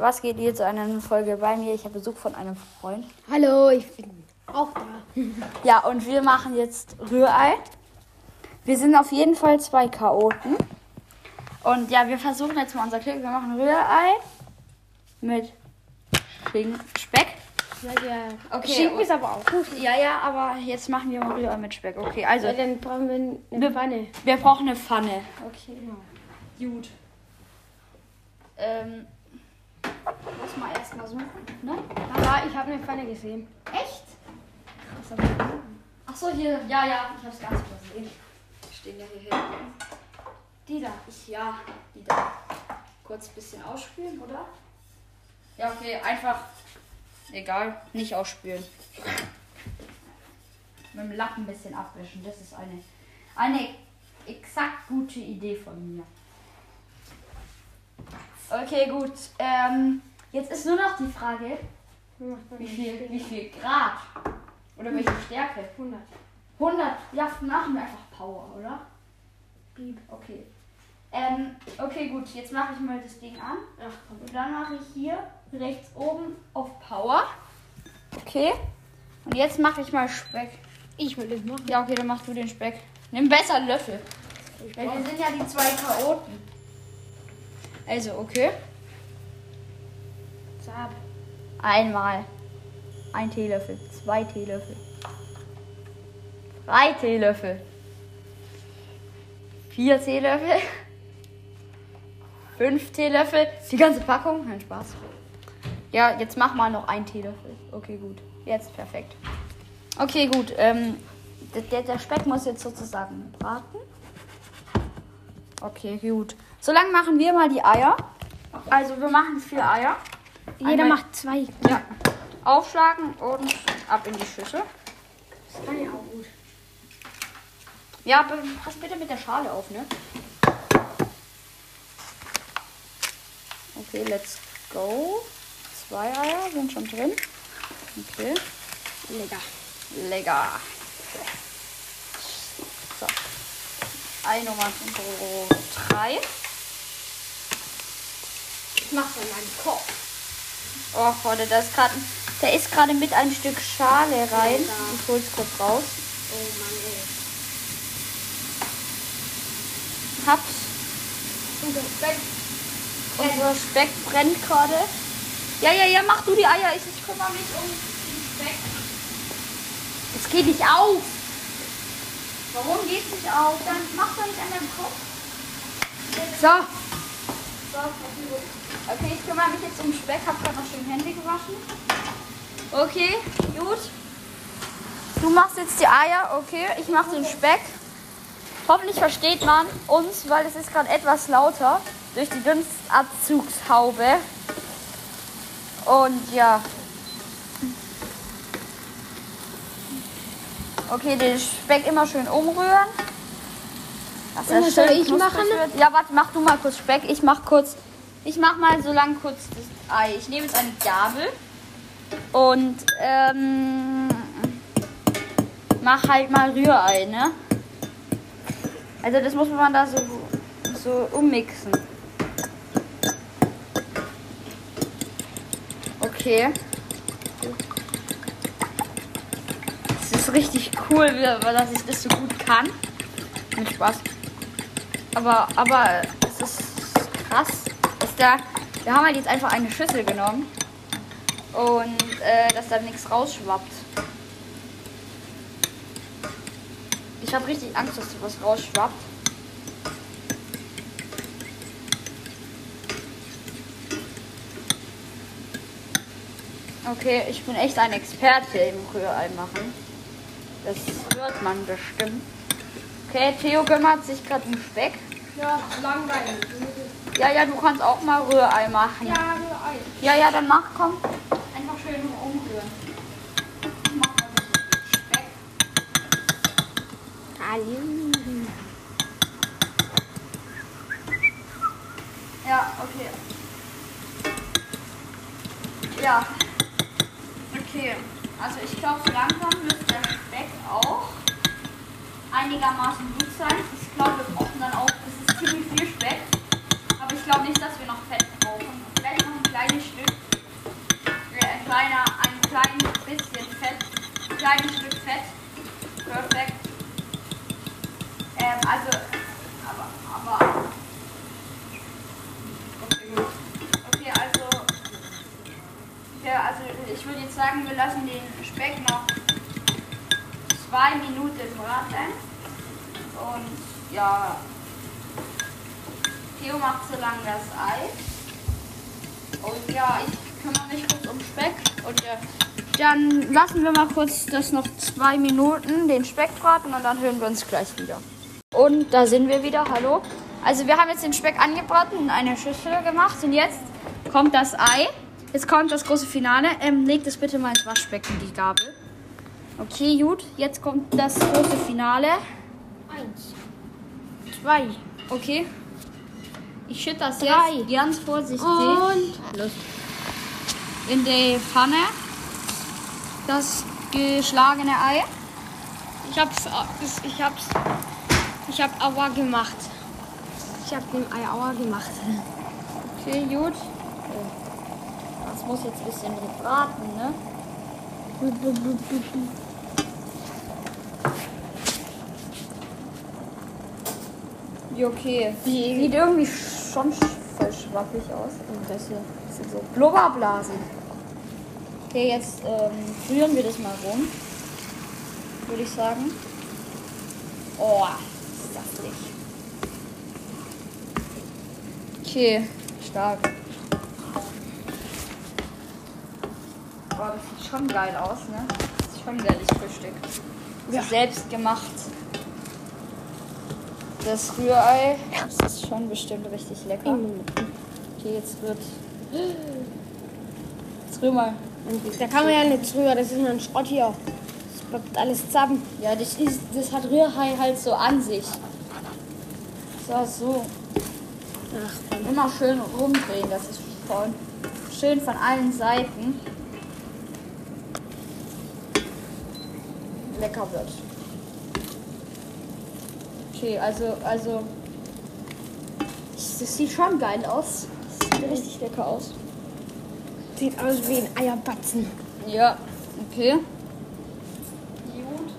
Was geht hier zu einer Folge bei mir? Ich habe Besuch von einem Freund. Hallo, ich bin auch da. Ja, und wir machen jetzt Rührei. Wir sind auf jeden Fall zwei Chaoten. Und ja, wir versuchen jetzt mal unser Glück. Wir machen Rührei mit Schinken- Speck. Ja, ja. Okay, Schinken und- ist aber auch gut. Ja, ja, aber jetzt machen wir mal Rührei mit Speck. Okay, also Ja, dann brauchen wir eine Pfanne. wir brauchen eine Pfanne. Okay, gut. Ähm, lass mal erstmal suchen. Ne? Ja, ich habe eine Pfanne gesehen. Echt? Ach so, hier. Ja, ja, ich hab's ganz übersehen. Stehen ja hier hinten. Die da. Ich, ja, die da. Kurz ein bisschen ausspülen, oder? Ja, okay, einfach. Egal, nicht ausspülen. Mit dem Lappen ein bisschen abwischen. Das ist eine, eine exakt gute Idee von mir. Okay, gut. Ähm, jetzt ist nur noch die Frage, wie viel, wie viel Grad? Oder welche Stärke? 100. 100. Ja, machen wir einfach Power, oder? Okay. Ähm, okay, gut. Jetzt mache ich mal das Ding an. Ach. Und dann mache ich hier rechts oben auf Power. Okay. Und jetzt mache ich mal Speck. Ich will das machen. Ja, okay, dann machst du den Speck. Nimm besser einen Löffel. Weil wir sind ja die zwei Chaoten. Also, okay. Zap. Einmal. Ein Teelöffel. Zwei Teelöffel. Drei Teelöffel. Vier Teelöffel. Fünf Teelöffel. Die ganze Packung? Kein Spaß. Ja, jetzt mach mal noch ein Teelöffel. Okay, gut. Jetzt perfekt. Okay, gut. Ähm, der, der Speck muss jetzt sozusagen braten. Okay, gut. So lange machen wir mal die Eier. Also wir machen vier Eier. Jeder Einmal- macht zwei. Ja. Aufschlagen und ab in die Schüssel. Das kann ja auch gut. Ja, pass bitte mit der Schale auf, ne? Okay, let's go. Zwei Eier sind schon drin. Okay, Lecker. lecker. So. Ei Nummer drei. Ich mach's an meinem Kopf. Oh, Freunde, da ist gerade, da ist gerade mit ein Stück Schale rein. Ich hol's kurz raus. Oh Mann, ey. Hab's. Unser Speck. Unser Speck brennt gerade. Ja, ja, ja, mach du die Eier. Ich, ich kümmere mich um den Speck. Es geht nicht auf. Warum geht's nicht auf? Dann mach doch nicht an deinem Kopf. So. So, okay, ich kümmere mich jetzt um Speck. Hab gerade noch schön Hände gewaschen. Okay, gut. Du machst jetzt die Eier, okay. Ich mache den Speck. Hoffentlich versteht man uns, weil es ist gerade etwas lauter durch die Dunstabzugshaube. Und ja. Okay, den Speck immer schön umrühren. Dass er soll ich machen? Wird. Ja, warte, mach du mal kurz Speck. Ich mach kurz. Ich mach mal so lang kurz das Ei. Ich nehme jetzt eine Gabel und ähm, mach halt mal Rührei, ne? Also das muss man da so, so ummixen. Okay. Das ist richtig cool, dass ich das so gut kann. Mit Spaß. Aber, aber es ist krass, dass da. Wir haben halt jetzt einfach eine Schüssel genommen. Und äh, dass da nichts rausschwappt. Ich habe richtig Angst, dass da was rausschwappt. Okay, ich bin echt ein Experte im Rührei machen. Das hört man bestimmt. Okay, Theo kümmert sich gerade um Speck. Ja, langweilig. Ja, ja, du kannst auch mal Rührei machen. Ja, nur Ei. Ja, ja, dann mach, komm. Einfach schön umrühren. Ich mach mal ein bisschen Speck. Ja, okay. Ja. Okay. Also ich glaube, langsam müsste der Speck auch einigermaßen gut sein. Ich glaube, wir brauchen dann auch, es ist ziemlich viel Speck. Aber ich glaube nicht, dass wir noch Fett brauchen. Vielleicht noch ein kleines Stück, äh, ein kleiner, ein kleines bisschen Fett, ein kleines Stück Fett. Perfekt. Ähm, also würde jetzt sagen, wir lassen den Speck noch zwei Minuten braten. Und ja. Theo macht so lange das Ei. Und ja, ich kümmere mich kurz um Speck. Und ja, dann lassen wir mal kurz das noch zwei Minuten, den Speck braten und dann hören wir uns gleich wieder. Und da sind wir wieder, hallo. Also wir haben jetzt den Speck angebraten, in eine Schüssel gemacht und jetzt kommt das Ei. Jetzt kommt das große Finale. Ähm, legt es bitte mal ins Waschbecken, die Gabel. Okay, gut. Jetzt kommt das große Finale. Eins. Zwei. Okay. Ich schütte das Drei. jetzt ganz vorsichtig Und Los. in die Pfanne. Das geschlagene Ei. ich hab's, ich hab's, ich hab Aua gemacht. Ich hab dem Ei Aua gemacht. Okay, gut. Das muss jetzt ein bisschen gebraten, ne? Okay. Sieht irgendwie schon voll schwappig aus. Und das hier sind so Blubberblasen. Okay, jetzt ähm, rühren wir das mal rum. Würde ich sagen. Oh, ist das nicht. Okay, stark. Boah, das sieht schon geil aus, ne? Das ist schon geiles Frühstück. Ja. Selbst gemacht. Das Rührei, das ist schon bestimmt richtig lecker. Okay, jetzt wird. Jetzt rühr mal. Da kann man ja nichts rühren, das ist nur ein Schrott hier. Das bleibt alles zusammen. Ja, das, ist, das hat Rührei halt so an sich. So, so. Ach. Immer schön rumdrehen, das ist voll schön von allen Seiten. Lecker wird. Okay, also, also. Das sieht schon geil aus. Das sieht richtig lecker aus. Sieht aus wie ein Eierbatzen. Ja, okay. Gut.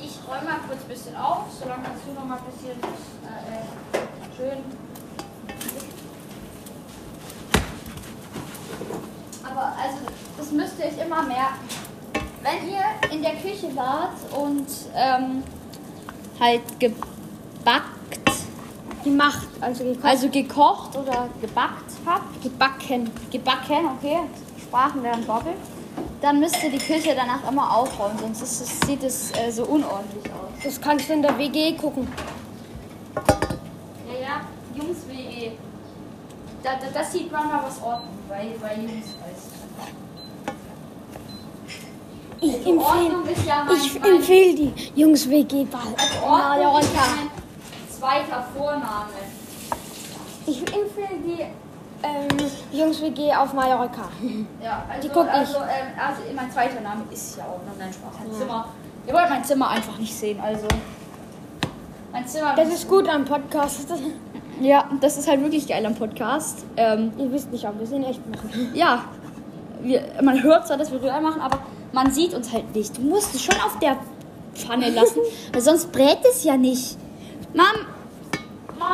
Ich räume mal kurz ein bisschen auf, solange kannst du noch mal ein bisschen äh, äh, schön. Aber also, das müsst ihr euch immer merken. Wenn ihr in der Küche wart und ähm, halt gebackt Gemacht, also gekocht. also gekocht oder gebackt habt, gebacken, gebacken, okay, Sprachen werden Bobbel, dann müsst ihr die Küche danach immer aufräumen, sonst ist es, sieht es äh, so unordentlich aus. das kannst du in der WG gucken. Ja, ja, Jungs WG. Da, da, das sieht man mal was Ordnung bei, bei Jungs ist. Ich Ordnung ist ja mein, ich mein empfehle die Jungs WG Ball. also Ordnung ist Mallorca. mein zweiter Vorname. Ich empfehle die ähm, Jungs WG auf Mallorca. Ja, also, Die guck ich. also, ähm, also mein zweiter Name ist ja auch noch nein Spaß. Mein Zimmer. Ihr wollt mein Zimmer einfach nicht sehen, also. Mein Zimmer. Das ist gut am Podcast. ja, das ist halt wirklich geil am Podcast. Ähm, Ihr wisst nicht, ob wir es in echt machen. ja, wir, man hört zwar, dass wir Rührei machen, aber man sieht uns halt nicht. Du musst es schon auf der Pfanne lassen, weil sonst brät es ja nicht. Mom! Mom!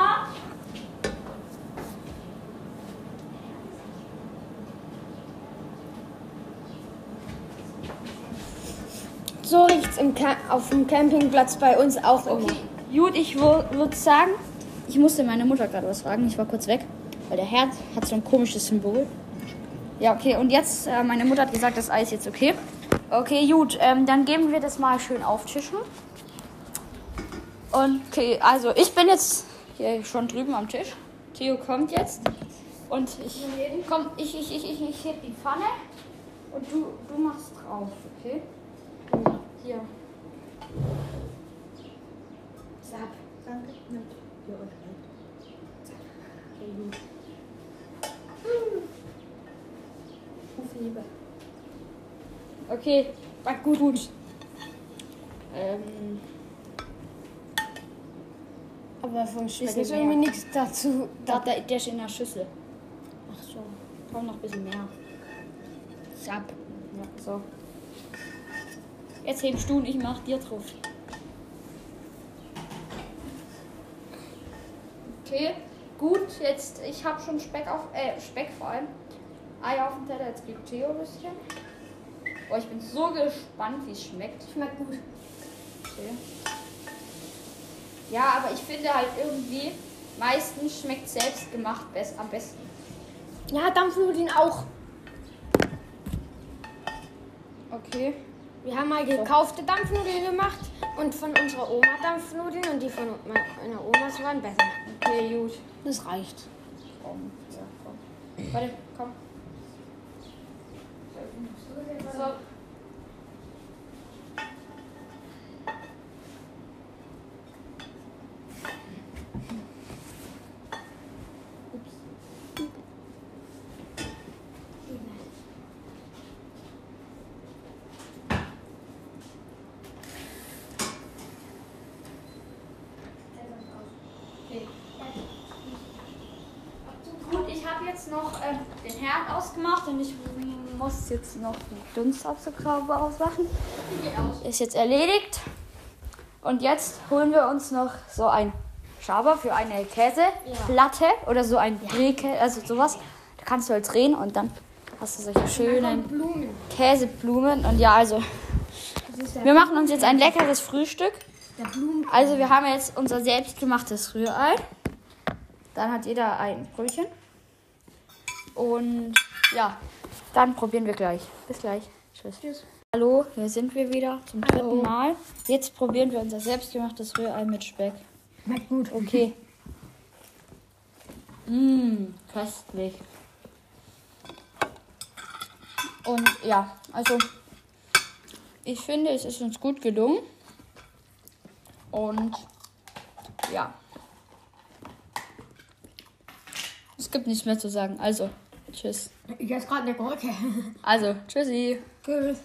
So riecht's im Ca auf dem Campingplatz bei uns auch immer. Okay, gut, ich würde sagen, ich musste meine Mutter gerade was fragen. Ich war kurz weg, weil der Herd hat so ein komisches Symbol. Ja, okay, und jetzt, äh, meine Mutter hat gesagt, das Ei ist jetzt okay. Okay, gut, ähm, dann geben wir das mal schön auftischen. Und, okay, also ich bin jetzt hier schon drüben am Tisch. Theo kommt jetzt. Und ich, komm, ich, ich, ich, ich, ich heb die Pfanne und du, du machst drauf, okay? Hier. Sab. Danke. Ja, okay, gut. Liebe. Okay, war gut, gut. Ähm, Aber vom Schmecken Bisschen ist irgendwie nichts dazu. da, der, der ist in der Schüssel. Ach so. Komm noch ein bisschen mehr. Ab. Ja, so. Jetzt hebst du und ich mach dir drauf. Okay, gut, jetzt, ich habe schon Speck auf, äh, Speck vor allem. Eier auf dem Teller, jetzt gibt Theo ein bisschen. Oh, ich bin so gespannt, wie es schmeckt. Schmeckt gut. Okay. Ja, aber ich finde halt irgendwie, meistens schmeckt selbst gemacht best, am besten. Ja, Dampfnudeln auch. Okay. Wir haben mal gekaufte Dampfnudeln gemacht und von unserer Oma Dampfnudeln und die von meiner Omas waren besser. Okay, gut. Das reicht. Komm, ja, komm. Warte, komm. So. Okay. Gut, ich habe jetzt noch ähm, den Herd ausgemacht und ich muss jetzt noch die Dunstabzugshaube ausmachen. Ist jetzt erledigt. Und jetzt holen wir uns noch so ein Schaber für eine Käseplatte oder so ein Drehkäse, also sowas. Da kannst du halt drehen und dann hast du solche schönen Blumen. Käseblumen. Und ja, also wir machen uns jetzt ein leckeres Frühstück. Also wir haben jetzt unser selbstgemachtes Rührei. Dann hat jeder ein Brötchen. Und ja, dann probieren wir gleich. Bis gleich. Tschüss. Tschüss. Hallo, hier sind wir wieder zum dritten Hallo. Mal. Jetzt probieren wir unser selbstgemachtes Rührei mit Speck. Schmeckt gut. Okay. Mmm, köstlich. Und ja, also ich finde, es ist uns gut gelungen. Und ja. Es gibt nichts mehr zu sagen. Also, tschüss. Ich esse gerade eine Gurke. Also, tschüssi. Tschüss.